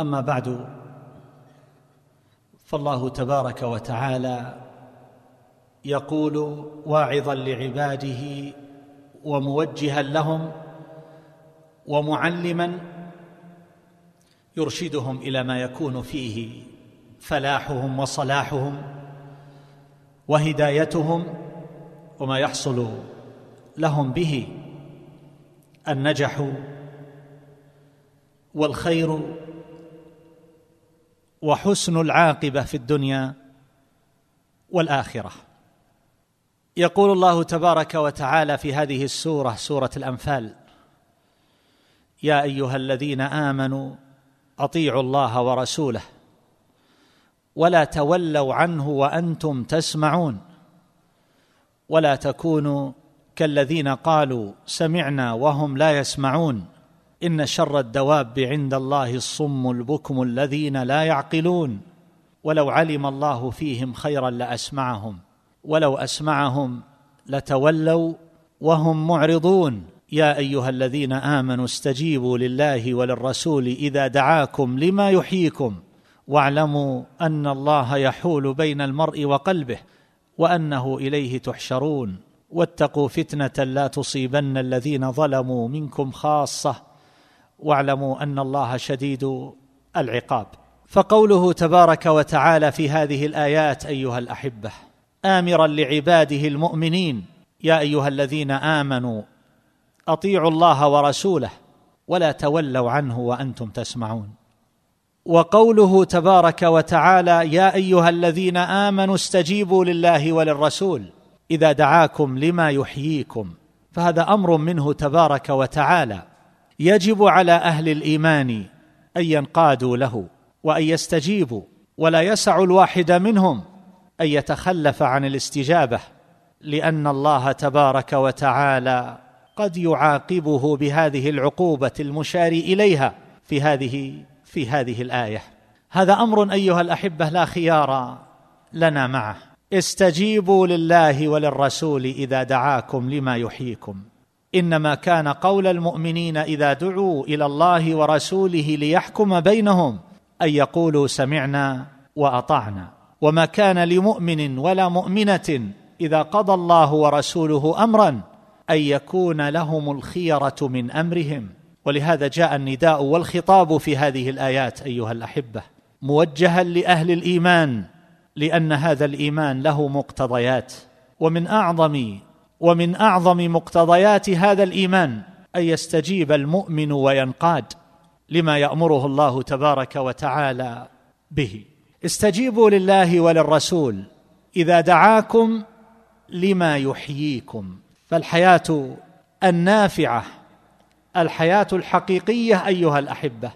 أما بعد فالله تبارك وتعالى يقول واعظا لعباده وموجها لهم ومعلما يرشدهم إلى ما يكون فيه فلاحهم وصلاحهم وهدايتهم وما يحصل لهم به النجح والخير وحسن العاقبة في الدنيا والآخرة. يقول الله تبارك وتعالى في هذه السورة سورة الأنفال يا أيها الذين آمنوا أطيعوا الله ورسوله ولا تولوا عنه وأنتم تسمعون ولا تكونوا كالذين قالوا سمعنا وهم لا يسمعون. إن شر الدواب عند الله الصم البكم الذين لا يعقلون. ولو علم الله فيهم خيرا لأسمعهم. ولو أسمعهم لتولوا وهم معرضون. يا أيها الذين آمنوا استجيبوا لله وللرسول إذا دعاكم لما يحييكم. واعلموا أن الله يحول بين المرء وقلبه وأنه إليه تحشرون. واتقوا فتنة لا تصيبن الذين ظلموا منكم خاصة. واعلموا أن الله شديد العقاب. فقوله تبارك وتعالى في هذه الآيات أيها الأحبة آمرا لعباده المؤمنين يا أيها الذين آمنوا أطيعوا الله ورسوله ولا تولوا عنه وأنتم تسمعون. وقوله تبارك وتعالى يا أيها الذين آمنوا استجيبوا لله وللرسول إذا دعاكم لما يحييكم. فهذا أمر منه تبارك وتعالى. يجب على أهل الإيمان أن ينقادوا له وأن يستجيبوا ولا يسع الواحد منهم أن يتخلف عن الاستجابة لأن الله تبارك وتعالى قد يعاقبه بهذه العقوبة المشار إليها في هذه في هذه الآية. هذا أمر أيها الأحبة لا خيار لنا معه. استجيبوا لله وللرسول إذا دعاكم لما يحييكم. إنما كان قول المؤمنين إذا دعوا إلى الله ورسوله ليحكم بينهم أن يقولوا سمعنا وأطعنا. وما كان لمؤمن ولا مؤمنة إذا قضى الله ورسوله أمرا أن يكون لهم الخيرة من أمرهم. ولهذا جاء النداء والخطاب في هذه الآيات أيها الأحبة موجها لأهل الإيمان لأن هذا الإيمان له مقتضيات. ومن أعظم ومن أعظم مقتضيات هذا الإيمان أن يستجيب المؤمن وينقاد لما يأمره الله تبارك وتعالى به. استجيبوا لله وللرسول إذا دعاكم لما يحييكم. فالحياة النافعة الحياة الحقيقية أيها الأحبة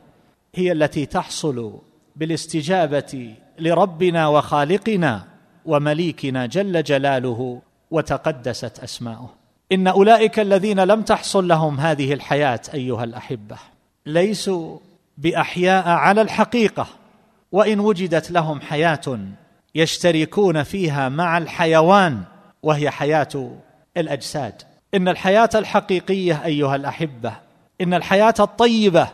هي التي تحصل بالاستجابة لربنا وخالقنا ومليكنا جل جلاله وتقدست أسماؤه. إن أولئك الذين لم تحصل لهم هذه الحياة أيها الأحبة ليسوا بأحياء على الحقيقة وإن وجدت لهم حياة يشتركون فيها مع الحيوان وهي حياة الأجساد. إن الحياة الحقيقية أيها الأحبة إن الحياة الطيبة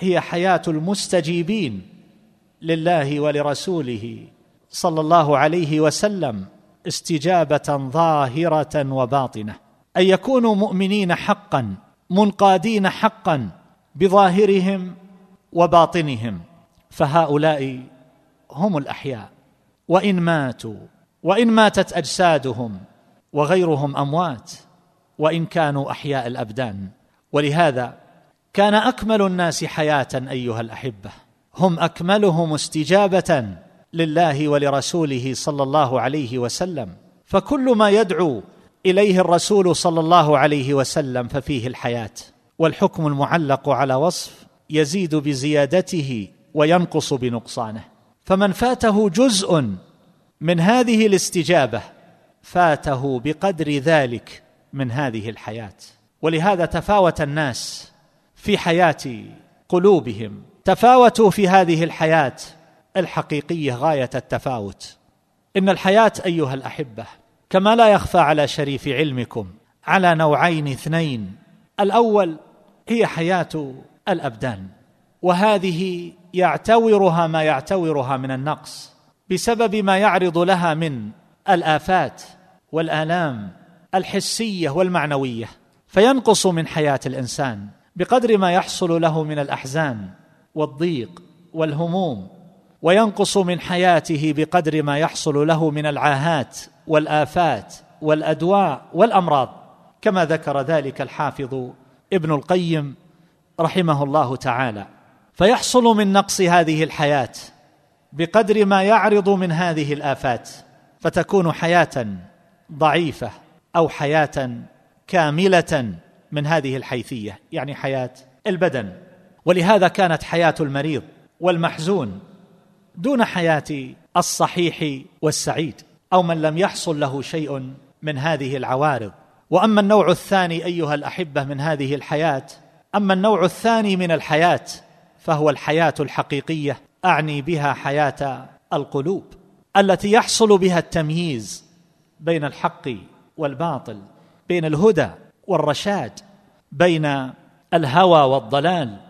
هي حياة المستجيبين لله ولرسوله صلى الله عليه وسلم. استجابة ظاهرة وباطنة. أن يكونوا مؤمنين حقا منقادين حقا بظاهرهم وباطنهم. فهؤلاء هم الأحياء. وإن ماتوا وإن ماتت أجسادهم وغيرهم أموات وإن كانوا أحياء الأبدان. ولهذا كان أكمل الناس حياة أيها الأحبة. هم أكملهم استجابة لله ولرسوله صلى الله عليه وسلم. فكل ما يدعو إليه الرسول صلى الله عليه وسلم ففيه الحياة. والحكم المعلق على وصف يزيد بزيادته وينقص بنقصانه. فمن فاته جزء من هذه الاستجابة فاته بقدر ذلك من هذه الحياة. ولهذا تفاوت الناس في حياة قلوبهم. تفاوتوا في هذه الحياة الحقيقية غاية التفاوت. إن الحياة أيها الأحبة كما لا يخفى على شريف علمكم على نوعين اثنين. الأول هي حياة الأبدان وهذه يعتورها ما يعتورها من النقص بسبب ما يعرض لها من الآفات والآلام الحسية والمعنوية. فينقص من حياة الإنسان بقدر ما يحصل له من الأحزان والضيق والهموم وينقص من حياته بقدر ما يحصل له من العاهات والآفات والأدواء والأمراض كما ذكر ذلك الحافظ ابن القيم رحمه الله تعالى. فيحصل من نقص هذه الحياة بقدر ما يعرض من هذه الآفات فتكون حياة ضعيفة أو حياة كاملة من هذه الحيثية يعني حياة البدن. ولهذا كانت حياة المريض والمحزون دون حياة الصحيح والسعيد أو من لم يحصل له شيء من هذه العوارض. وأما النوع الثاني أيها الأحبة من هذه الحياة أما النوع الثاني من الحياة فهو الحياة الحقيقية أعني بها حياة القلوب التي يحصل بها التمييز بين الحق والباطل بين الهدى والرشاد بين الهوى والضلال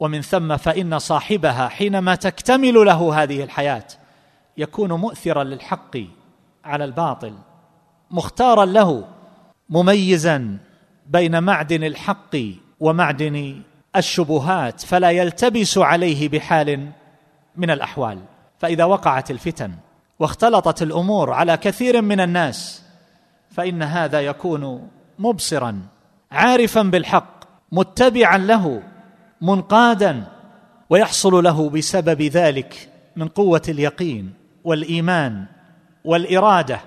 ومن ثم فإن صاحبها حينما تكتمل له هذه الحياة يكون مؤثرا للحق على الباطل مختارا له مميزا بين معدن الحق ومعدن الشبهات فلا يلتبس عليه بحال من الأحوال. فإذا وقعت الفتن واختلطت الأمور على كثير من الناس فإن هذا يكون مبصرا عارفا بالحق متبعا له. منقادا ويحصل له بسبب ذلك من قوة اليقين والإيمان والإرادة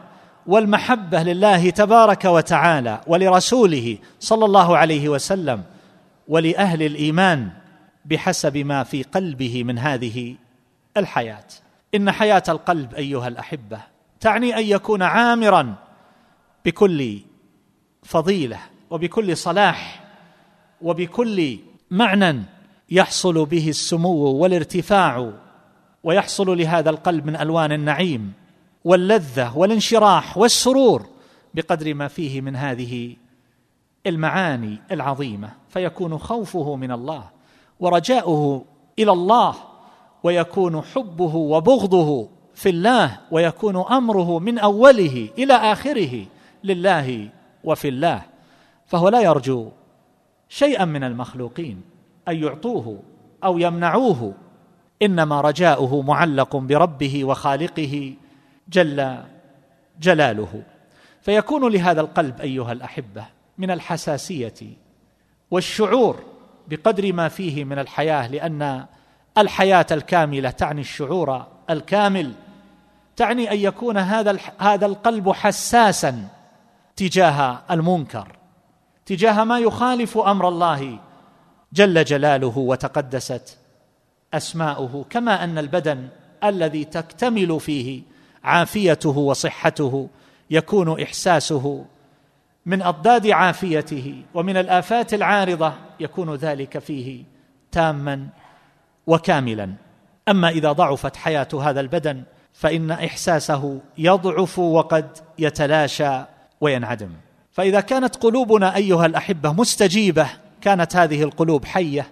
والمحبة لله تبارك وتعالى ولرسوله صلى الله عليه وسلم ولأهل الإيمان بحسب ما في قلبه من هذه الحياة. إن حياة القلب أيها الأحبة تعني أن يكون عامرا بكل فضيلة وبكل صلاح وبكل معنى يحصل به السمو والارتفاع ويحصل لهذا القلب من ألوان النعيم واللذة والانشراح والسرور بقدر ما فيه من هذه المعاني العظيمة فيكون خوفه من الله ورجاؤه إلى الله ويكون حبه وبغضه في الله ويكون أمره من أوله إلى آخره لله وفي الله فهو لا يرجو شيئا من المخلوقين أن يعطوه أو يمنعوه إنما رجاؤه معلق بربه وخالقه جل جلاله. فيكون لهذا القلب أيها الأحبة من الحساسية والشعور بقدر ما فيه من الحياة لأن الحياة الكاملة تعني الشعور الكامل. تعني أن يكون هذا هذا القلب حساسا تجاه المنكر. تجاه ما يخالف أمر الله جل جلاله وتقدست أسماؤه كما أن البدن الذي تكتمل فيه عافيته وصحته يكون إحساسه من أضداد عافيته ومن الآفات العارضة يكون ذلك فيه تاما وكاملا. أما إذا ضعفت حياة هذا البدن فإن إحساسه يضعف وقد يتلاشى وينعدم. فإذا كانت قلوبنا أيها الأحبة مستجيبة كانت هذه القلوب حية.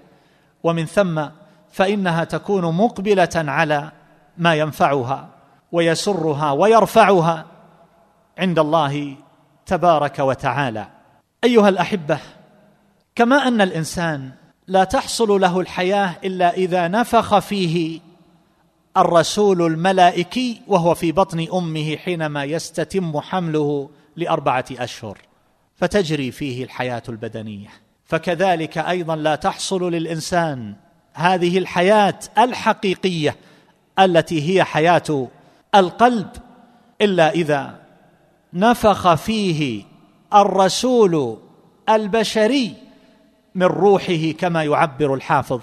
ومن ثم فإنها تكون مقبلة على ما ينفعها ويسرها ويرفعها عند الله تبارك وتعالى. أيها الأحبة كما أن الإنسان لا تحصل له الحياة إلا إذا نفخ فيه الرسول الملائكي وهو في بطن أمه حينما يستتم حمله لأربعة أشهر فتجري فيه الحياة البدنية. فكذلك أيضا لا تحصل للإنسان هذه الحياة الحقيقية التي هي حياة القلب إلا إذا نفخ فيه الرسول البشري من روحه كما يعبر الحافظ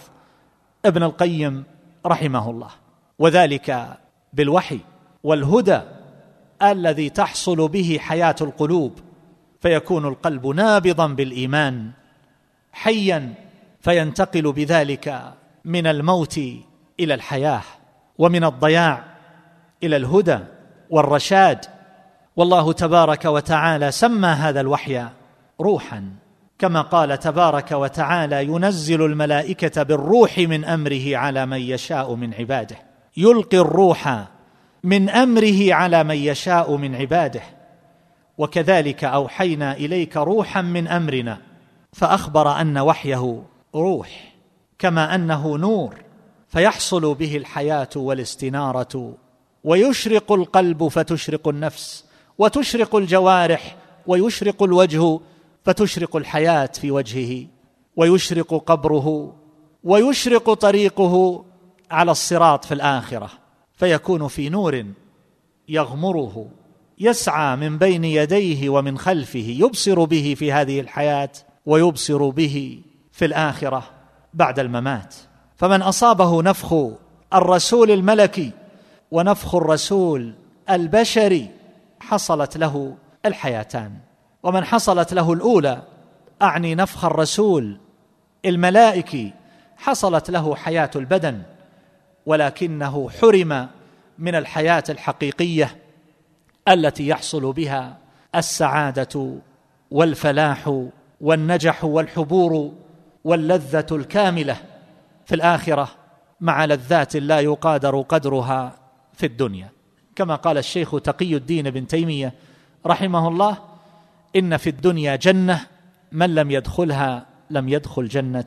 ابن القيم رحمه الله. وذلك بالوحي والهدى الذي تحصل به حياة القلوب فيكون القلب نابضا بالإيمان. حيا فينتقل بذلك من الموت إلى الحياة ومن الضياع إلى الهدى والرشاد. والله تبارك وتعالى سمى هذا الوحي روحا كما قال تبارك وتعالى ينزل الملائكة بالروح من أمره على من يشاء من عباده. يلقي الروح من أمره على من يشاء من عباده وكذلك أوحينا إليك روحا من أمرنا فأخبر أن وحيه روح كما أنه نور فيحصل به الحياة والاستنارة ويشرق القلب فتشرق النفس وتشرق الجوارح ويشرق الوجه فتشرق الحياة في وجهه ويشرق قبره ويشرق طريقه على الصراط في الآخرة. فيكون في نور يغمره يسعى من بين يديه ومن خلفه يبصر به في هذه الحياة ويبصر به في الآخرة بعد الممات. فمن أصابه نفخ الرسول الملكي ونفخ الرسول البشري حصلت له الحياتان. ومن حصلت له الأولى أعني نفخ الرسول الملائكي حصلت له حياة البدن. ولكنه حرم من الحياة الحقيقية التي يحصل بها السعادة والفلاح والنجح والحبور واللذة الكاملة في الآخرة مع لذات لا يقادر قدرها في الدنيا. كما قال الشيخ تقي الدين بن تيمية رحمه الله إن في الدنيا جنة من لم يدخلها لم يدخل جنة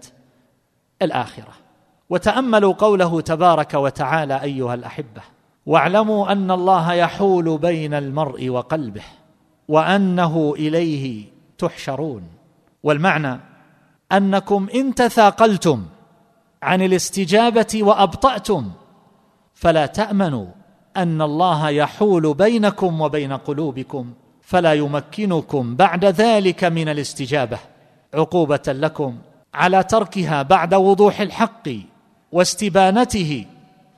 الآخرة. وتأملوا قوله تبارك وتعالى أيها الأحبة. واعلموا أن الله يحول بين المرء وقلبه وأنه إليه تحشرون. والمعنى أنكم إن تثاقلتم عن الاستجابة وأبطأتم فلا تأمنوا أن الله يحول بينكم وبين قلوبكم فلا يمكنكم بعد ذلك من الاستجابة عقوبة لكم على تركها بعد وضوح الحق. واستبانته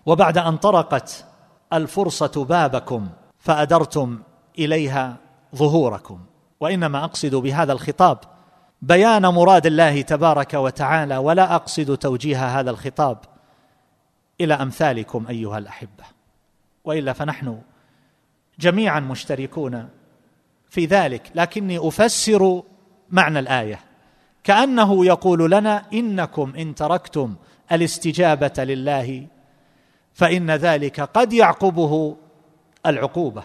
وبعد أن طرقت الفرصة بابكم فأدرتم إليها ظهوركم. وإنما أقصد بهذا الخطاب بيان مراد الله تبارك وتعالى ولا أقصد توجيه هذا الخطاب إلى أمثالكم أيها الأحبة. وإلا فنحن جميعا مشتركون في ذلك لكني أفسر معنى الآية. كأنه يقول لنا إنكم إن تركتم الاستجابة لله فإن ذلك قد يعقبه العقوبة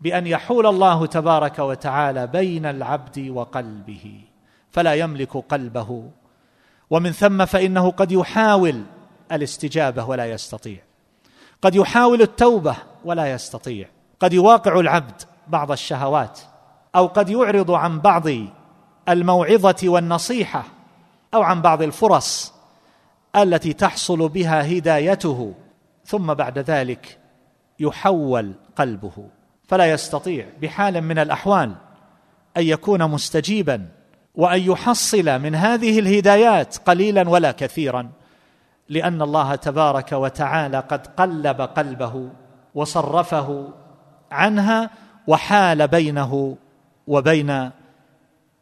بأن يحول الله تبارك وتعالى بين العبد وقلبه فلا يملك قلبه. ومن ثم فإنه قد يحاول الاستجابة ولا يستطيع. قد يحاول التوبة ولا يستطيع. قد يواقع العبد بعض الشهوات أو قد يعرض عن بعض الموعظة والنصيحة أو عن بعض الفرص التي تحصل بها هدايته ثم بعد ذلك يحول قلبه. فلا يستطيع بحال من الأحوال أن يكون مستجيبا وأن يحصل من هذه الهدايات قليلا ولا كثيرا لأن الله تبارك وتعالى قد قلب قلبه وصرفه عنها وحال بينه وبين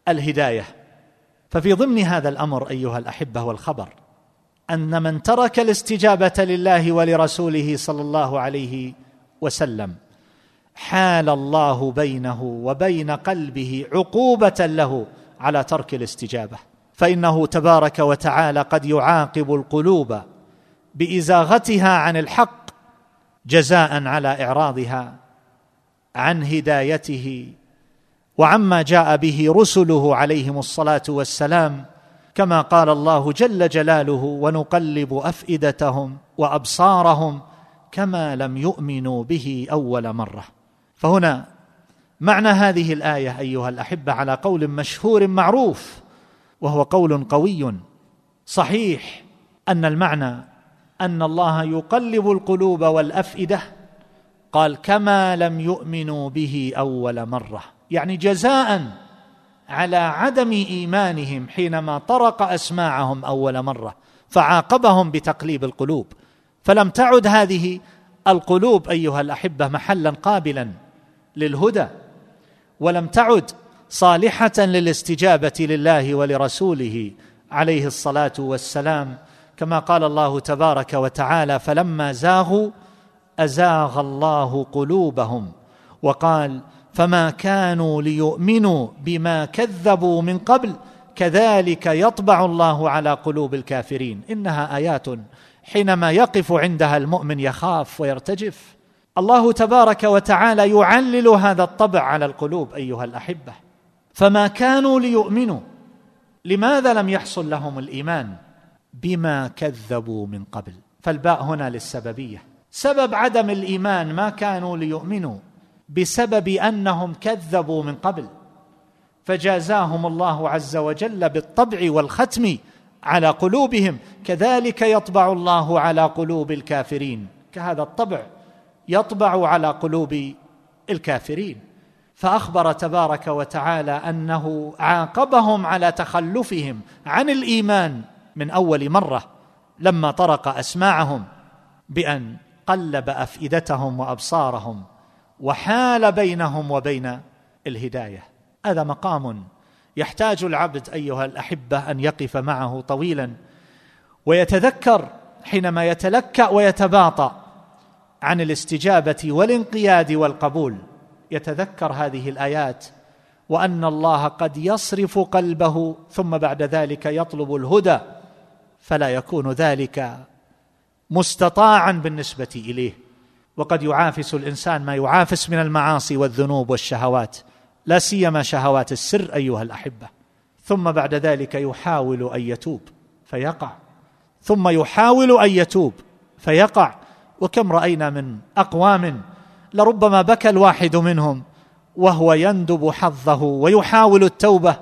الهداية. ففي ضمن هذا الأمر أيها الأحبة والخبر أن من ترك الاستجابة لله ولرسوله صلى الله عليه وسلم حال الله بينه وبين قلبه عقوبة له على ترك الاستجابة. فإنه تبارك وتعالى قد يعاقب القلوب بإزاغتها عن الحق جزاء على إعراضها عن هدايته. وعما جاء به رسله عليهم الصلاة والسلام كما قال الله جل جلاله ونقلب أفئدتهم وأبصارهم كما لم يؤمنوا به أول مرة. فهنا معنى هذه الآية أيها الأحبة على قول مشهور معروف وهو قول قوي صحيح أن المعنى أن الله يقلب القلوب والأفئدة قال كما لم يؤمنوا به أول مرة. يعني جزاء على عدم إيمانهم حينما طرق أسماعهم أول مرة فعاقبهم بتقليب القلوب. فلم تعد هذه القلوب أيها الأحبة محلا قابلا للهدى ولم تعد صالحة للاستجابة لله ولرسوله عليه الصلاة والسلام. كما قال الله تبارك وتعالى فلما زاغوا أزاغ الله قلوبهم وقال فما كانوا ليؤمنوا بما كذبوا من قبل كذلك يطبع الله على قلوب الكافرين. إنها آيات حينما يقف عندها المؤمن يخاف ويرتجف. الله تبارك وتعالى يعلل هذا الطبع على القلوب أيها الأحبة. فما كانوا ليؤمنوا لماذا لم يحصل لهم الإيمان بما كذبوا من قبل؟ فالباء هنا للسببية. سبب عدم الإيمان ما كانوا ليؤمنوا بسبب أنهم كذبوا من قبل. فجازاهم الله عز وجل بالطبع والختم على قلوبهم. كذلك يطبع الله على قلوب الكافرين. كهذا الطبع يطبع على قلوب الكافرين. فأخبر تبارك وتعالى أنه عاقبهم على تخلفهم عن الإيمان من أول مرة لما طرق أسماعهم بأن قلب أفئدتهم وأبصارهم. وحال بينهم وبين الهداية. هذا مقام يحتاج العبد أيها الأحبة أن يقف معه طويلا ويتذكر حينما يتلكأ ويتباطأ عن الاستجابة والانقياد والقبول. يتذكر هذه الآيات وأن الله قد يصرف قلبه ثم بعد ذلك يطلب الهدى فلا يكون ذلك مستطاعا بالنسبة إليه. وقد يعافس الإنسان ما يعافس من المعاصي والذنوب والشهوات. لا سيما شهوات السر أيها الأحبة. ثم بعد ذلك يحاول أن يتوب فيقع. ثم يحاول أن يتوب فيقع. وكم رأينا من أقوام لربما بكى الواحد منهم وهو يندب حظه ويحاول التوبة.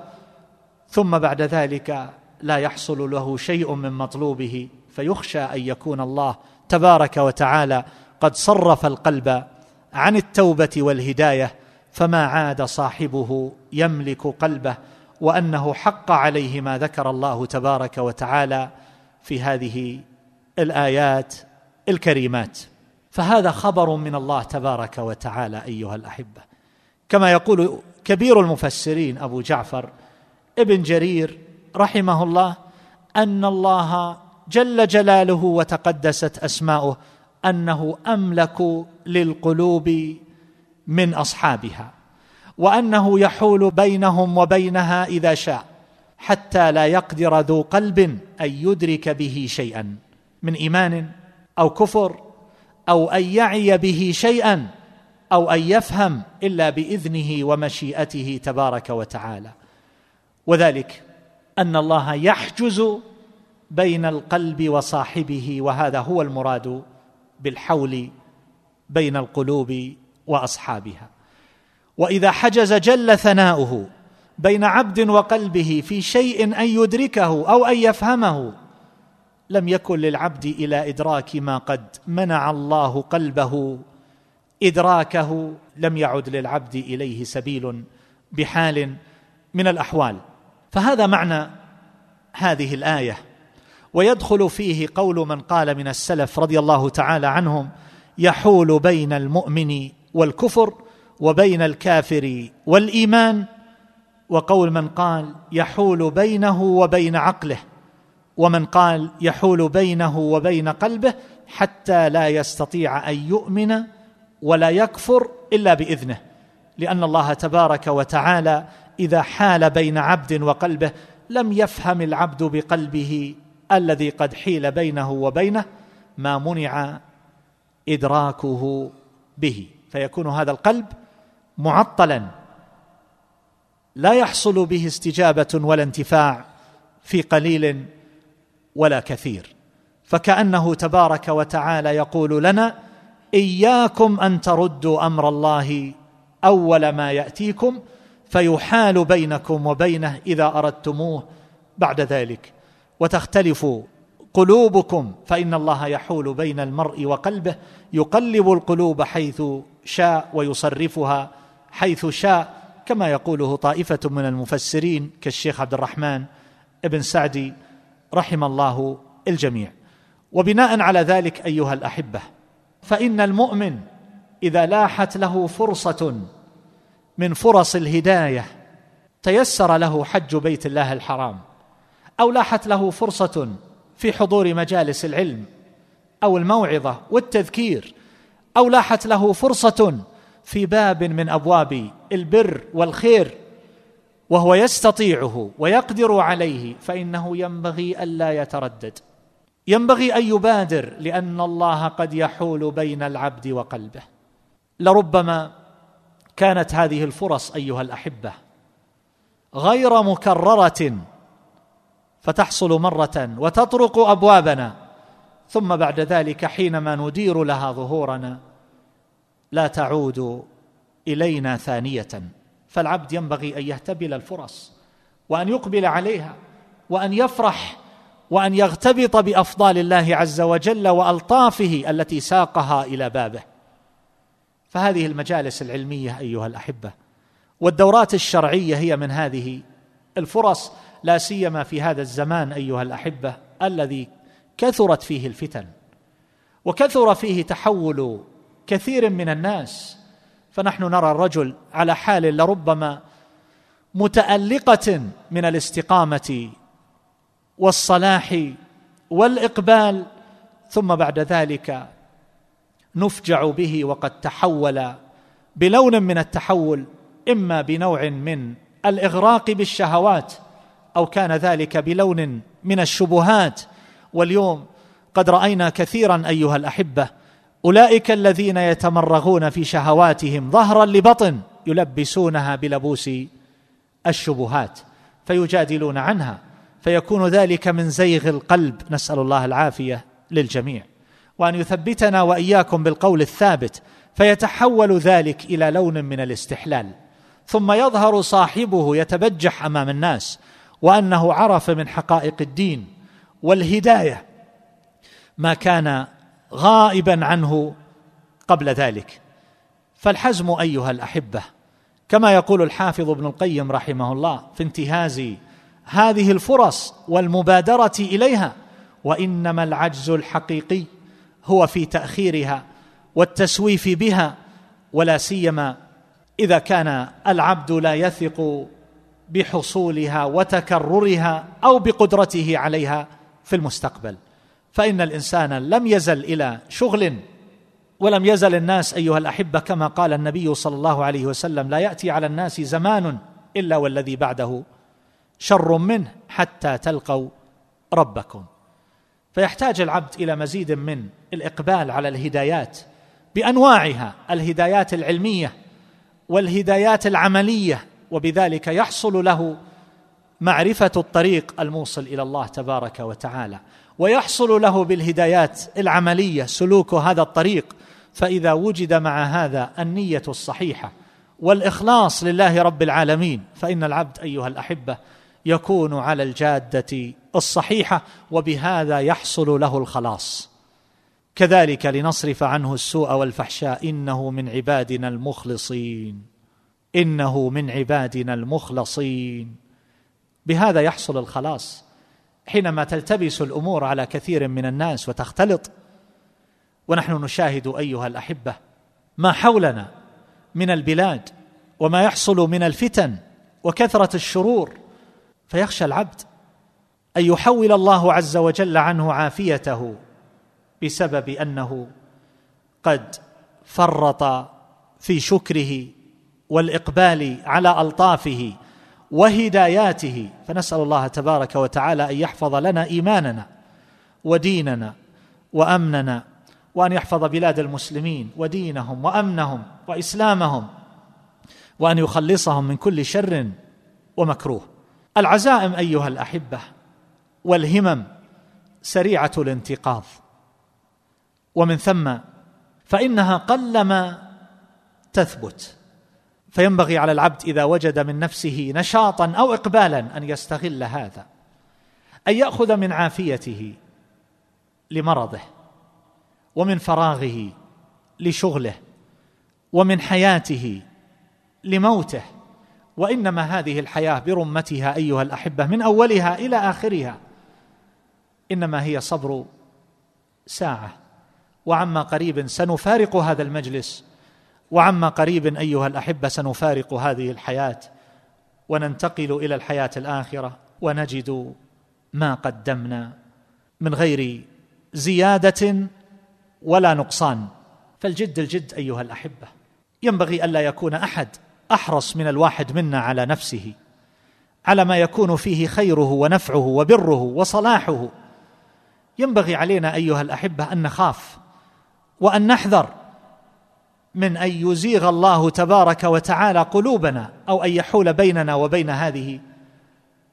ثم بعد ذلك لا يحصل له شيء من مطلوبه فيخشى أن يكون الله تبارك وتعالى قد صرف القلب عن التوبة والهداية فما عاد صاحبه يملك قلبه وأنه حق عليه ما ذكر الله تبارك وتعالى في هذه الآيات الكريمات. فهذا خبر من الله تبارك وتعالى أيها الأحبة. كما يقول كبير المفسرين أبو جعفر ابن جرير رحمه الله أن الله جل جلاله وتقدست أسماؤه أنه أملك للقلوب من أصحابها وأنه يحول بينهم وبينها إذا شاء حتى لا يقدر ذو قلب أن يدرك به شيئا من إيمان أو كفر أو أن يعي به شيئا أو أن يفهم إلا بإذنه ومشيئته تبارك وتعالى. وذلك أن الله يحجز بين القلب وصاحبه وهذا هو المراد بالحول بين القلوب وأصحابها. وإذا حجز جل ثناؤه بين عبد وقلبه في شيء أن يدركه أو أن يفهمه لم يكن للعبد إلى إدراك ما قد منع الله قلبه إدراكه لم يعد للعبد إليه سبيل بحال من الأحوال. فهذا معنى هذه الآية. ويدخل فيه قول من قال من السلف رضي الله تعالى عنهم يحول بين المؤمن والكفر وبين الكافر والإيمان وقول من قال يحول بينه وبين عقله ومن قال يحول بينه وبين قلبه حتى لا يستطيع أن يؤمن ولا يكفر إلا بإذنه. لأن الله تبارك وتعالى إذا حال بين عبد وقلبه لم يفهم العبد بقلبه الذي قد حيل بينه وبينه ما منع إدراكه به. فيكون هذا القلب معطلا. لا يحصل به استجابة ولا انتفاع في قليل ولا كثير. فكأنه تبارك وتعالى يقول لنا إياكم أن تردوا أمر الله أول ما يأتيكم فيحال بينكم وبينه إذا أردتموه بعد ذلك. وتختلف قلوبكم فإن الله يحول بين المرء وقلبه يقلب القلوب حيث شاء ويصرفها حيث شاء كما يقوله طائفة من المفسرين كالشيخ عبد الرحمن ابن سعدي رحم الله الجميع. وبناء على ذلك أيها الأحبة فإن المؤمن إذا لاحت له فرصة من فرص الهداية تيسر له حج بيت الله الحرام. أو لاحت له فرصة في حضور مجالس العلم أو الموعظة والتذكير أو لاحت له فرصة في باب من أبواب البر والخير وهو يستطيعه ويقدر عليه فإنه ينبغي الا يتردد. ينبغي أن يبادر لأن الله قد يحول بين العبد وقلبه. لربما كانت هذه الفرص أيها الأحبة غير مكررة فتحصل مرة وتطرق أبوابنا. ثم بعد ذلك حينما ندير لها ظهورنا لا تعود إلينا ثانية. فالعبد ينبغي أن يهتبل الفرص وأن يقبل عليها وأن يفرح وأن يغتبط بأفضال الله عز وجل وألطافه التي ساقها إلى بابه. فهذه المجالس العلمية أيها الأحبة والدورات الشرعية هي من هذه الفرص لا سيما في هذا الزمان أيها الأحبة الذي كثرت فيه الفتن وكثر فيه تحول كثير من الناس. فنحن نرى الرجل على حال لربما متألقة من الاستقامة والصلاح والإقبال ثم بعد ذلك نفجع به وقد تحول بلون من التحول إما بنوع من الإغراق بالشهوات أو كان ذلك بلون من الشبهات. واليوم قد رأينا كثيرا أيها الأحبة أولئك الذين يتمرغون في شهواتهم ظهرا لبطن يلبسونها بلبوس الشبهات فيجادلون عنها فيكون ذلك من زيغ القلب. نسأل الله العافية للجميع. وأن يثبتنا وإياكم بالقول الثابت فيتحول ذلك إلى لون من الاستحلال. ثم يظهر صاحبه يتبجح أمام الناس. وأنه عرف من حقائق الدين والهداية ما كان غائبا عنه قبل ذلك. فالحزم أيها الأحبة كما يقول الحافظ ابن القيم رحمه الله في انتهاز هذه الفرص والمبادرة إليها وإنما العجز الحقيقي هو في تأخيرها والتسويف بها ولا سيما إذا كان العبد لا يثق بحصولها وتكررها أو بقدرته عليها في المستقبل. فإن الإنسان لم يزل إلى شغل ولم يزل الناس أيها الأحبة كما قال النبي صلى الله عليه وسلم لا يأتي على الناس زمان إلا والذي بعده شر منه حتى تلقوا ربكم. فيحتاج العبد إلى مزيد من الإقبال على الهدايات بأنواعها الهدايات العلمية والهدايات العملية وبذلك يحصل له معرفة الطريق الموصل إلى الله تبارك وتعالى ويحصل له بالهدايات العملية سلوك هذا الطريق فإذا وجد مع هذا النية الصحيحة والإخلاص لله رب العالمين فإن العبد أيها الأحبة يكون على الجادة الصحيحة وبهذا يحصل له الخلاص. كذلك لنصرف عنه السوء والفحشاء إنه من عبادنا المخلصين. إنه من عبادنا المخلصين. بهذا يحصل الخلاص. حينما تلتبس الأمور على كثير من الناس وتختلط ونحن نشاهد أيها الأحبة ما حولنا من البلاد وما يحصل من الفتن وكثرة الشرور. فيخشى العبد أن يحول الله عز وجل عنه عافيته بسبب أنه قد فرط في شكره والإقبال على ألطافه وهداياته فنسأل الله تبارك وتعالى أن يحفظ لنا إيماننا وديننا وأمننا وأن يحفظ بلاد المسلمين ودينهم وأمنهم وإسلامهم وأن يخلصهم من كل شر ومكروه. العزائم أيها الأحبة والهمم سريعة الانتقاض. ومن ثم فإنها قلما تثبت. فينبغي على العبد إذا وجد من نفسه نشاطا أو اقبالا أن يستغل هذا أن يأخذ من عافيته لمرضه ومن فراغه لشغله ومن حياته لموته. وإنما هذه الحياة برمتها أيها الأحبة من أولها إلى آخرها. إنما هي صبر ساعة وعما قريب سنفارق هذا المجلس وعما قريب أيها الأحبة سنفارق هذه الحياة وننتقل إلى الحياة الآخرة ونجد ما قدمنا من غير زيادة ولا نقصان. فالجد الجد أيها الأحبة ينبغي ألا يكون أحد أحرص من الواحد منا على نفسه على ما يكون فيه خيره ونفعه وبره وصلاحه. ينبغي علينا أيها الأحبة أن نخاف وأن نحذر من أن يزيغ الله تبارك وتعالى قلوبنا أو أن يحول بيننا وبين هذه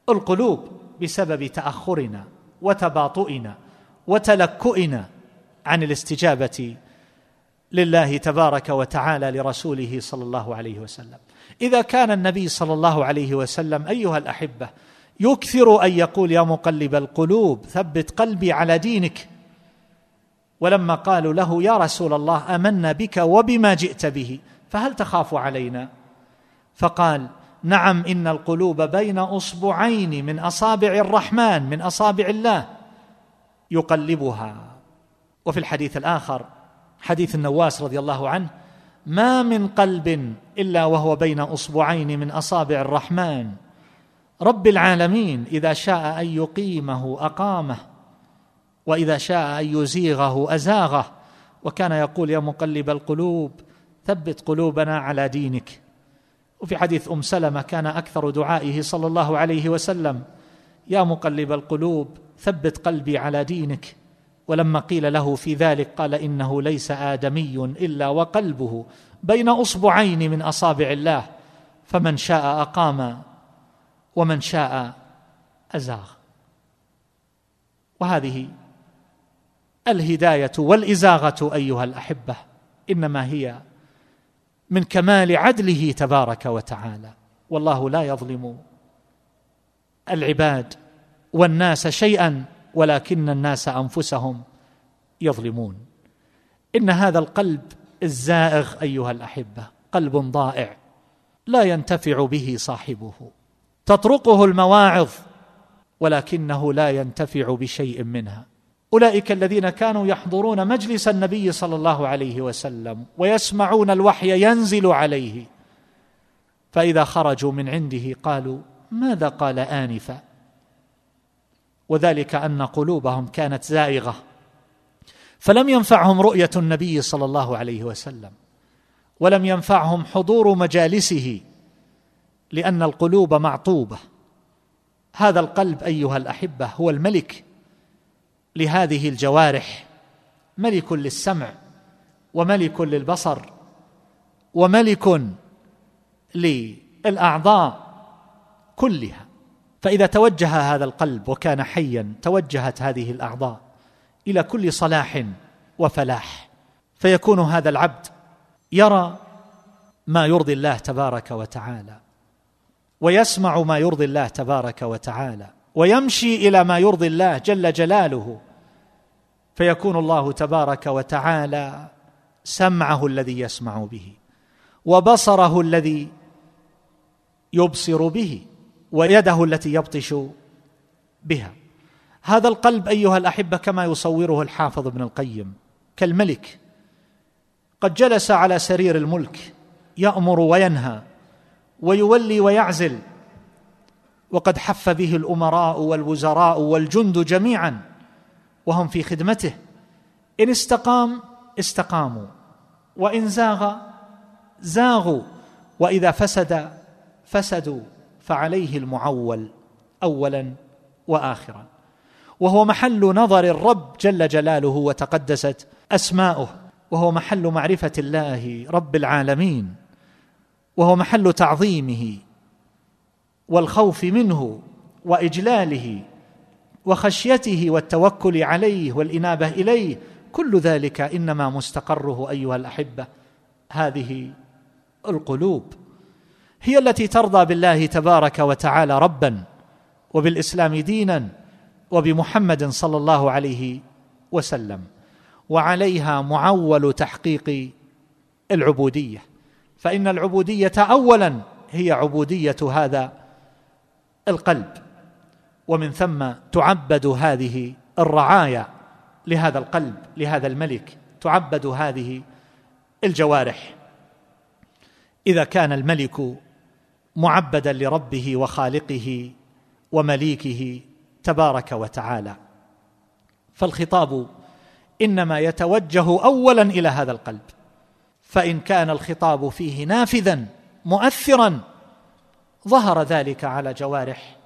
القلوب بسبب تأخرنا وتباطؤنا وتلكؤنا عن الاستجابة لله تبارك وتعالى لرسوله صلى الله عليه وسلم. إذا كان النبي صلى الله عليه وسلم أيها الأحبة يكثر أن يقول يا مقلب القلوب ثبت قلبي على دينك ولما قالوا له يا رسول الله آمنا بك وبما جئت به فهل تخاف علينا؟ فقال نعم إن القلوب بين أصبعين من أصابع الرحمن من أصابع الله يقلبها. وفي الحديث الآخر حديث النواس رضي الله عنه ما من قلب إلا وهو بين أصبعين من أصابع الرحمن. رب العالمين إذا شاء أن يقيمه أقامه. وإذا شاء أن يزيغه أزاغه وكان يقول يا مقلب القلوب ثبت قلوبنا على دينك. وفي حديث أم سلمة كان أكثر دعائه صلى الله عليه وسلم يا مقلب القلوب ثبت قلبي على دينك. ولما قيل له في ذلك قال إنه ليس آدمي إلا وقلبه بين أصبعين من أصابع الله فمن شاء أقام ومن شاء أزاغ. وهذه الهداية والإزاغة أيها الأحبة إنما هي من كمال عدله تبارك وتعالى. والله لا يظلم العباد والناس شيئا ولكن الناس أنفسهم يظلمون. إن هذا القلب الزائغ أيها الأحبة قلب ضائع لا ينتفع به صاحبه. تطرقه المواعظ ولكنه لا ينتفع بشيء منها. أولئك الذين كانوا يحضرون مجلس النبي صلى الله عليه وسلم ويسمعون الوحي ينزل عليه. فإذا خرجوا من عنده قالوا ماذا قال انفا وذلك أن قلوبهم كانت زائغة. فلم ينفعهم رؤية النبي صلى الله عليه وسلم ولم ينفعهم حضور مجالسه لأن القلوب معطوبة. هذا القلب أيها الأحبة هو الملك. لهذه الجوارح. ملك للسمع وملك للبصر وملك للأعضاء كلها. فإذا توجه هذا القلب وكان حيا توجهت هذه الأعضاء إلى كل صلاح وفلاح. فيكون هذا العبد يرى ما يرضي الله تبارك وتعالى ويسمع ما يرضي الله تبارك وتعالى. ويمشي إلى ما يرضي الله جل جلاله. فيكون الله تبارك وتعالى سمعه الذي يسمع به وبصره الذي يبصر به ويده التي يبطش بها. هذا القلب أيها الأحبة كما يصوره الحافظ ابن القيم كالملك. قد جلس على سرير الملك يأمر وينهى ويولي ويعزل وقد حف به الأمراء والوزراء والجند جميعا وهم في خدمته. إن استقام استقاموا. وإن زاغ زاغوا. وإذا فسد فسدوا. فعليه المعول اولا واخرا. وهو محل نظر الرب جل جلاله وتقدست أسماؤه. وهو محل معرفة الله رب العالمين. وهو محل تعظيمه. والخوف منه وإجلاله وخشيته والتوكل عليه والإنابة إليه كل ذلك إنما مستقره أيها الأحبة. هذه القلوب هي التي ترضى بالله تبارك وتعالى ربا وبالإسلام دينا وبمحمد صلى الله عليه وسلم وعليها معول تحقيق العبودية. فإن العبودية اولا هي عبودية هذا القلب ومن ثم تعبد هذه الرعايا لهذا القلب لهذا الملك تعبد هذه الجوارح. إذا كان الملك معبدا لربه وخالقه ومليكه تبارك وتعالى. فالخطاب إنما يتوجه اولا إلى هذا القلب. فإن كان الخطاب فيه نافذا مؤثرا ظهر ذلك على جوارح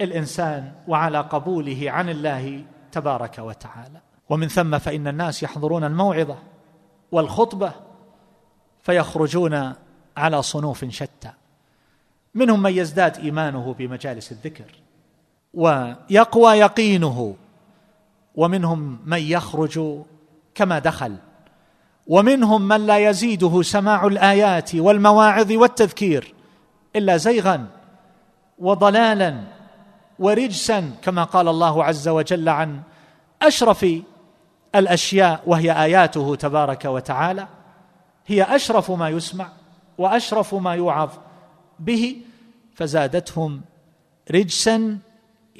الإنسان وعلى قبوله عن الله تبارك وتعالى. ومن ثم فإن الناس يحضرون الموعظة والخطبة فيخرجون على صنوف شتى. منهم من يزداد إيمانه بمجالس الذكر ويقوى يقينه ومنهم من يخرج كما دخل ومنهم من لا يزيده سماع الآيات والمواعظ والتذكير. إلا زيغا وضلالا ورجسا كما قال الله عز وجل عن أشرف الأشياء وهي آياته تبارك وتعالى. هي أشرف ما يسمع وأشرف ما يوعظ به فزادتهم رجسا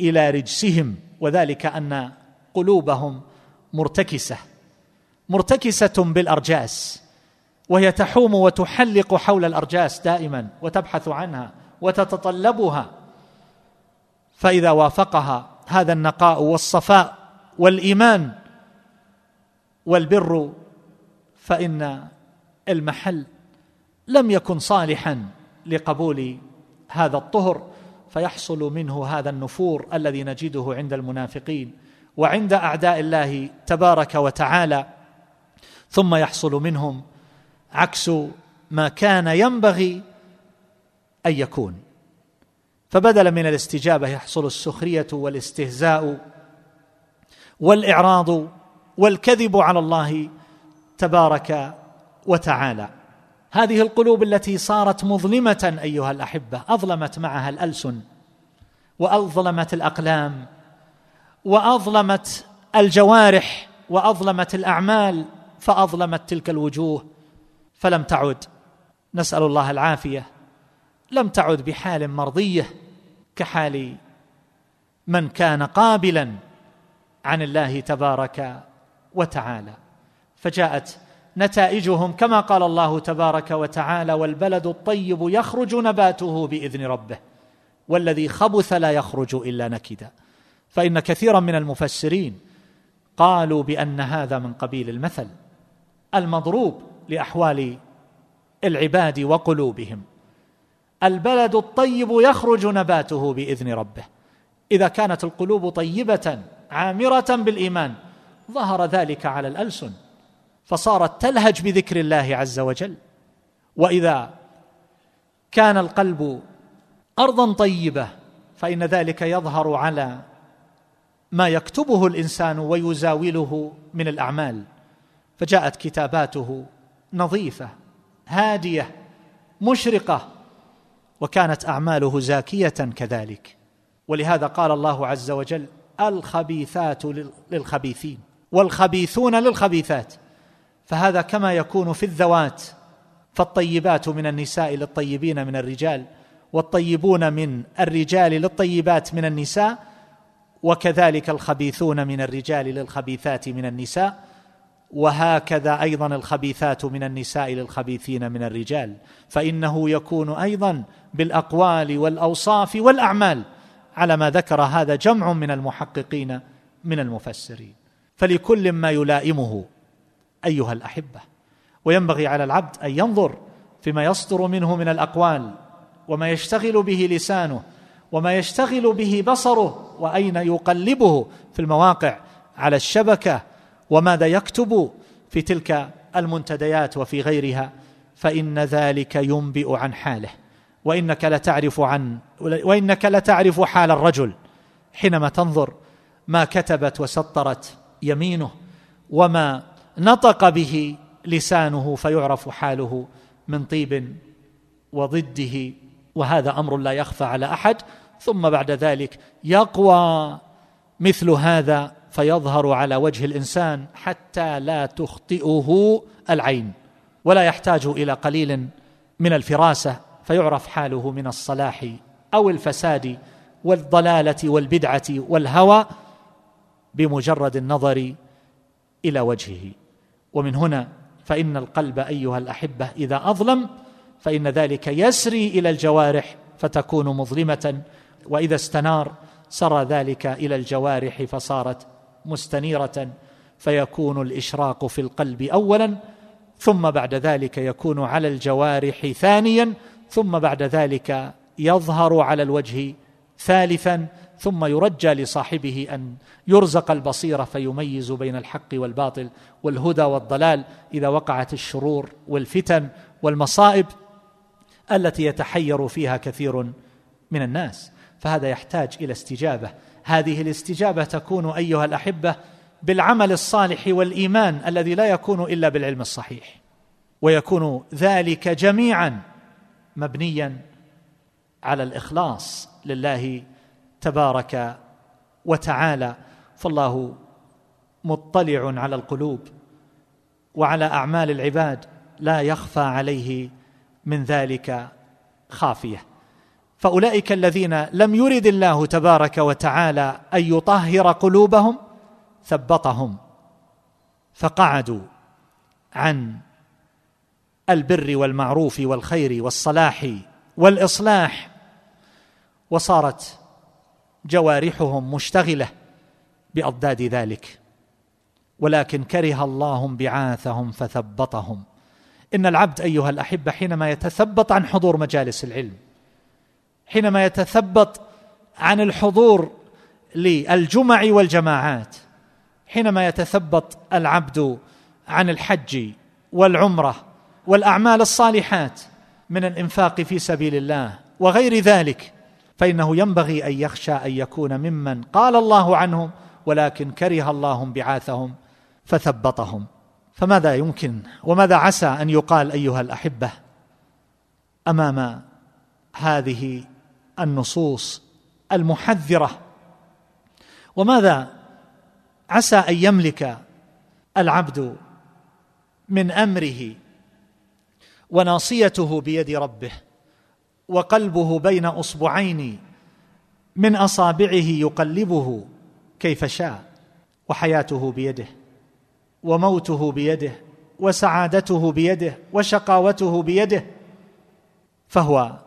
إلى رجسهم وذلك أن قلوبهم مرتكسة. مرتكسة بالأرجاس. وهي تحوم وتحلق حول الأرجاس دائما وتبحث عنها وتتطلبها. فإذا وافقها هذا النقاء والصفاء والإيمان والبر فإن المحل لم يكن صالحا لقبول هذا الطهر فيحصل منه هذا النفور الذي نجده عند المنافقين وعند أعداء الله تبارك وتعالى ثم يحصل منهم عكس ما كان ينبغي أن يكون. فبدلا من الاستجابة يحصل السخرية والاستهزاء والإعراض والكذب على الله تبارك وتعالى. هذه القلوب التي صارت مظلمة أيها الأحبة أظلمت معها الألسن وأظلمت الأقلام وأظلمت الجوارح وأظلمت الأعمال فأظلمت تلك الوجوه فلم تعد. نسأل الله العافية. لم تعد بحال مرضية كحال من كان قابلا عن الله تبارك وتعالى. فجاءت نتائجهم كما قال الله تبارك وتعالى والبلد الطيب يخرج نباته بإذن ربه والذي خبث لا يخرج إلا نكدا. فإن كثيرا من المفسرين قالوا بأن هذا من قبيل المثل. المضروب لأحوال العباد وقلوبهم. البلد الطيب يخرج نباته بإذن ربه. إذا كانت القلوب طيبة عامرة بالإيمان ظهر ذلك على الألسن فصارت تلهج بذكر الله عز وجل. وإذا كان القلب ارضا طيبة فإن ذلك يظهر على ما يكتبه الإنسان ويزاوله من الأعمال. فجاءت كتاباته نظيفة هادية مشرقة وكانت أعماله زاكية كذلك. ولهذا قال الله عز وجل الخبيثات للخبيثين والخبيثون للخبيثات. فهذا كما يكون في الذوات. فالطيبات من النساء للطيبين من الرجال والطيبون من الرجال للطيبات من النساء وكذلك الخبيثون من الرجال للخبيثات من النساء. وهكذا أيضا الخبيثات من النساء للخبيثين من الرجال. فإنه يكون أيضا بالأقوال والأوصاف والأعمال على ما ذكر هذا جمع من المحققين من المفسرين. فلكل ما يلائمه أيها الأحبة. وينبغي على العبد أن ينظر فيما يصدر منه من الأقوال وما يشتغل به لسانه وما يشتغل به بصره وأين يقلبه في المواقع على الشبكة وماذا يكتب في تلك المنتديات وفي غيرها؟ فإن ذلك ينبئ عن حاله. وإنك لتعرف عن وإنك لتعرف حال الرجل حينما تنظر ما كتبت وسطرت يمينه وما نطق به لسانه فيعرف حاله من طيب وضده. وهذا أمر لا يخفى على أحد. ثم بعد ذلك يقوى مثل هذا فيظهر على وجه الإنسان حتى لا تخطئه العين ولا يحتاج إلى قليل من الفراسة فيعرف حاله من الصلاح أو الفساد والضلالة والبدعة والهوى بمجرد النظر إلى وجهه. ومن هنا فإن القلب أيها الأحبة إذا أظلم فإن ذلك يسري إلى الجوارح فتكون مظلمة وإذا استنار سرى ذلك إلى الجوارح فصارت مستنيرة فيكون الإشراق في القلب اولا ثم بعد ذلك يكون على الجوارح ثانيا ثم بعد ذلك يظهر على الوجه ثالثا ثم يرجى لصاحبه أن يرزق البصيرة فيميز بين الحق والباطل والهدى والضلال إذا وقعت الشرور والفتن والمصائب التي يتحير فيها كثير من الناس. فهذا يحتاج إلى استجابة هذه الاستجابة تكون أيها الأحبة بالعمل الصالح والإيمان الذي لا يكون إلا بالعلم الصحيح ويكون ذلك جميعا مبنيا على الإخلاص لله تبارك وتعالى. فالله مطلع على القلوب وعلى أعمال العباد لا يخفى عليه من ذلك خافية. فأولئك الذين لم يرد الله تبارك وتعالى أن يطهر قلوبهم ثبطهم. فقعدوا عن البر والمعروف والخير والصلاح والإصلاح وصارت جوارحهم مشتغلة بأضداد ذلك. ولكن كره الله انبعاثهم فثبطهم. إن العبد أيها الأحبة حينما يتثبط عن حضور مجالس العلم حينما يتثبط عن الحضور للجمع والجماعات حينما يتثبط العبد عن الحج والعمرة والأعمال الصالحات من الإنفاق في سبيل الله وغير ذلك فإنه ينبغي أن يخشى أن يكون ممن قال الله عنهم ولكن كره الله انبعاثهم فثبطهم. فماذا يمكن وماذا عسى أن يقال أيها الأحبة أمام هذه النصوص المحذرة. وماذا عسى أن يملك العبد من أمره؟ وناصيته بيد ربه وقلبه بين أصبعين من أصابعه يقلبه كيف شاء وحياته بيده وموته بيده وسعادته بيده وشقاوته بيده فهو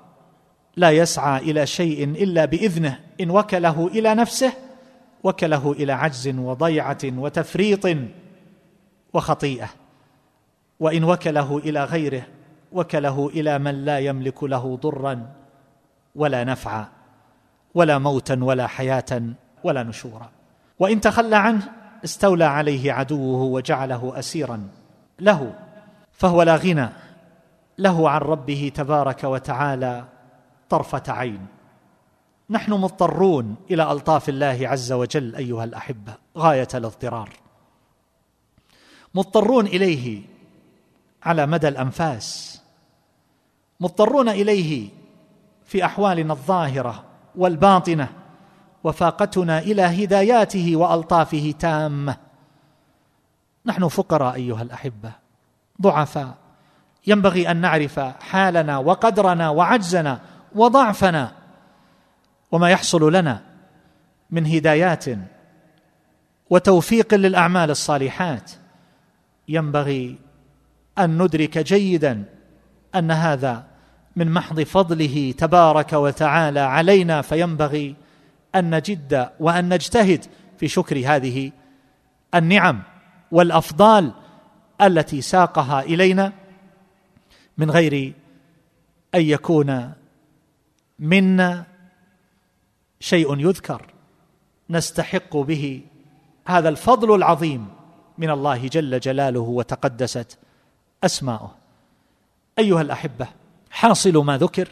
لا يسعى إلى شيء إلا بإذنه. إن وكله إلى نفسه وكله إلى عجز وضيعة وتفريط وخطيئة. وإن وكله إلى غيره وكله إلى من لا يملك له ضرا ولا نفعا ولا موتا ولا حياة ولا نشورا. وإن تخلى عنه استولى عليه عدوه وجعله اسيرا له فهو لا غنى له عن ربه تبارك وتعالى. طرفة عين. نحن مضطرون إلى ألطاف الله عز وجل أيها الأحبة غاية الاضطرار. مضطرون إليه على مدى الأنفاس. مضطرون إليه في أحوالنا الظاهرة والباطنة. وفاقتنا إلى هداياته وألطافه تامة. نحن فقراء أيها الأحبة ضعفاء. ينبغي أن نعرف حالنا وقدرنا وعجزنا وضعفنا وما يحصل لنا من هدايات وتوفيق للأعمال الصالحات ينبغي أن ندرك جيدا أن هذا من محض فضله تبارك وتعالى علينا فينبغي أن نجد وأن نجتهد في شكر هذه النعم والأفضال التي ساقها إلينا من غير أن يكون منا شيء يذكر نستحق به هذا الفضل العظيم من الله جل جلاله وتقدست أسماؤه. أيها الأحبة حاصل ما ذكر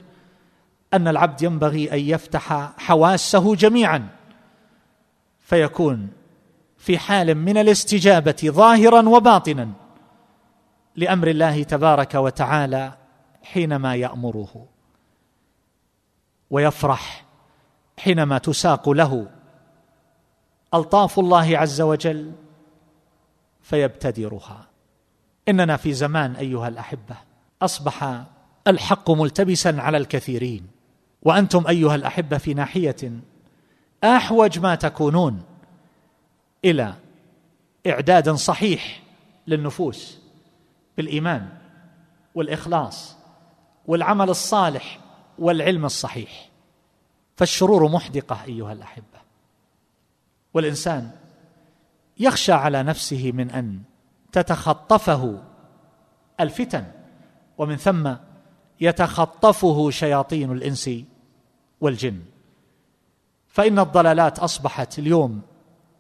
أن العبد ينبغي أن يفتح حواسه جميعا فيكون في حال من الاستجابة ظاهرا وباطنا لأمر الله تبارك وتعالى حينما يأمره. ويفرح حينما تساق له ألطاف الله عز وجل فيبتدرها. إننا في زمان أيها الأحبة أصبح الحق ملتبسا على الكثيرين وأنتم أيها الأحبة في ناحية أحوج ما تكونون إلى إعداد صحيح للنفوس بالإيمان والإخلاص والعمل الصالح والعلم الصحيح. فالشرور محدقة أيها الأحبة. والإنسان يخشى على نفسه من أن تتخطفه الفتن ومن ثم يتخطفه شياطين الإنس والجن. فإن الضلالات أصبحت اليوم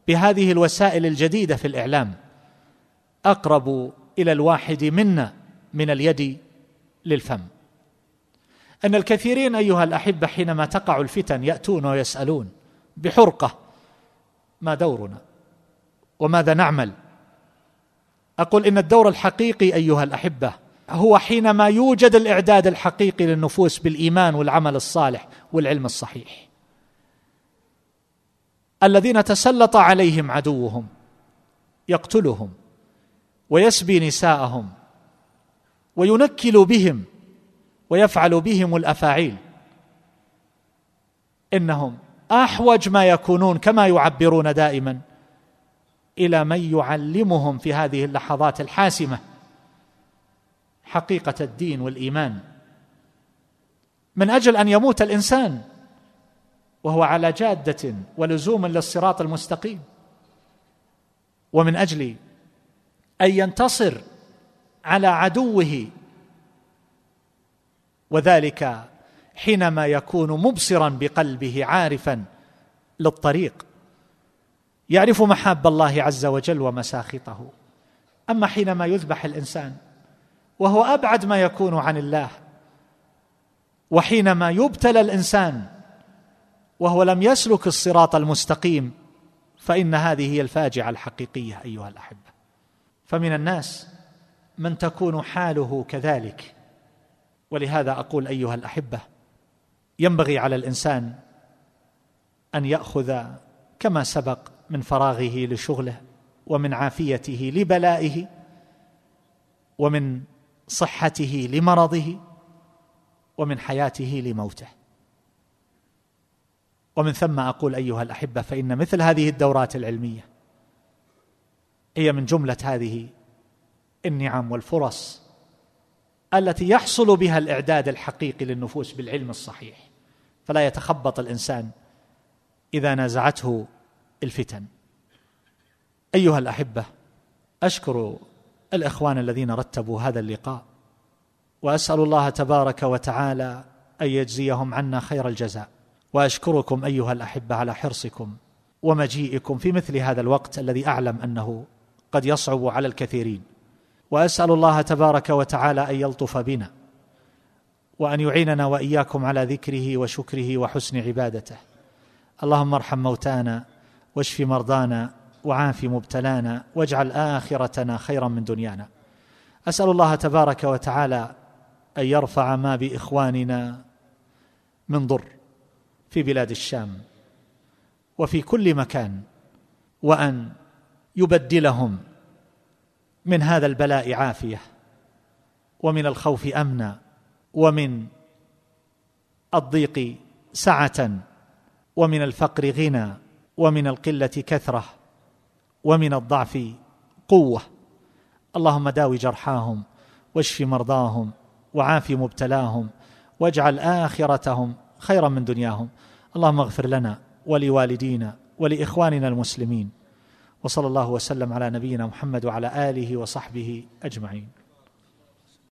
بهذه الوسائل الجديدة في الإعلام أقرب إلى الواحد منا من اليد للفم. أن الكثيرين أيها الأحبة حينما تقع الفتن يأتون ويسألون بحرقة ما دورنا؟ وماذا نعمل؟ أقول إن الدور الحقيقي أيها الأحبة هو حينما يوجد الإعداد الحقيقي للنفوس بالإيمان والعمل الصالح والعلم الصحيح. الذين تسلط عليهم عدوهم يقتلهم ويسبي نساءهم وينكل بهم ويفعل بهم الأفاعيل. إنهم أحوج ما يكونون كما يعبرون دائما إلى من يعلمهم في هذه اللحظات الحاسمة حقيقة الدين والإيمان. من أجل أن يموت الإنسان وهو على جادة ولزوم للصراط المستقيم. ومن أجل أن ينتصر على عدوه وذلك حينما يكون مبصرا بقلبه عارفا للطريق يعرف محاب الله عز وجل ومساخطه. أما حينما يذبح الإنسان وهو أبعد ما يكون عن الله وحينما يبتلى الإنسان وهو لم يسلك الصراط المستقيم فإن هذه هي الفاجعة الحقيقية أيها الأحبة. فمن الناس من تكون حاله كذلك ولهذا أقول أيها الأحبة ينبغي على الإنسان أن يأخذ كما سبق من فراغه لشغله ومن عافيته لبلائه ومن صحته لمرضه ومن حياته لموته. ومن ثم أقول أيها الأحبة فإن مثل هذه الدورات العلمية هي من جملة هذه النعم والفرص التي يحصل بها الإعداد الحقيقي للنفوس بالعلم الصحيح. فلا يتخبط الإنسان إذا نازعته الفتن. أيها الأحبة أشكر الإخوان الذين رتبوا هذا اللقاء وأسأل الله تبارك وتعالى أن يجزيهم عنا خير الجزاء. وأشكركم أيها الأحبة على حرصكم ومجيئكم في مثل هذا الوقت الذي أعلم أنه قد يصعب على الكثيرين. وأسأل الله تبارك وتعالى أن يلطف بنا وأن يعيننا وإياكم على ذكره وشكره وحسن عبادته. اللهم ارحم موتانا واشف مرضانا وعاف مبتلانا واجعل آخرتنا خيرا من دنيانا. أسأل الله تبارك وتعالى أن يرفع ما بإخواننا من ضر في بلاد الشام وفي كل مكان وأن يبدلهم من هذا البلاء عافية ومن الخوف امنا ومن الضيق سعة ومن الفقر غنى ومن القلة كثرة ومن الضعف قوة. اللهم داوي جرحاهم واشف مرضاهم وعاف مبتلاهم واجعل آخرتهم خيرا من دنياهم. اللهم اغفر لنا ولوالدينا ولإخواننا المسلمين. وصلى الله وسلم على نبينا محمد وعلى آله وصحبه أجمعين.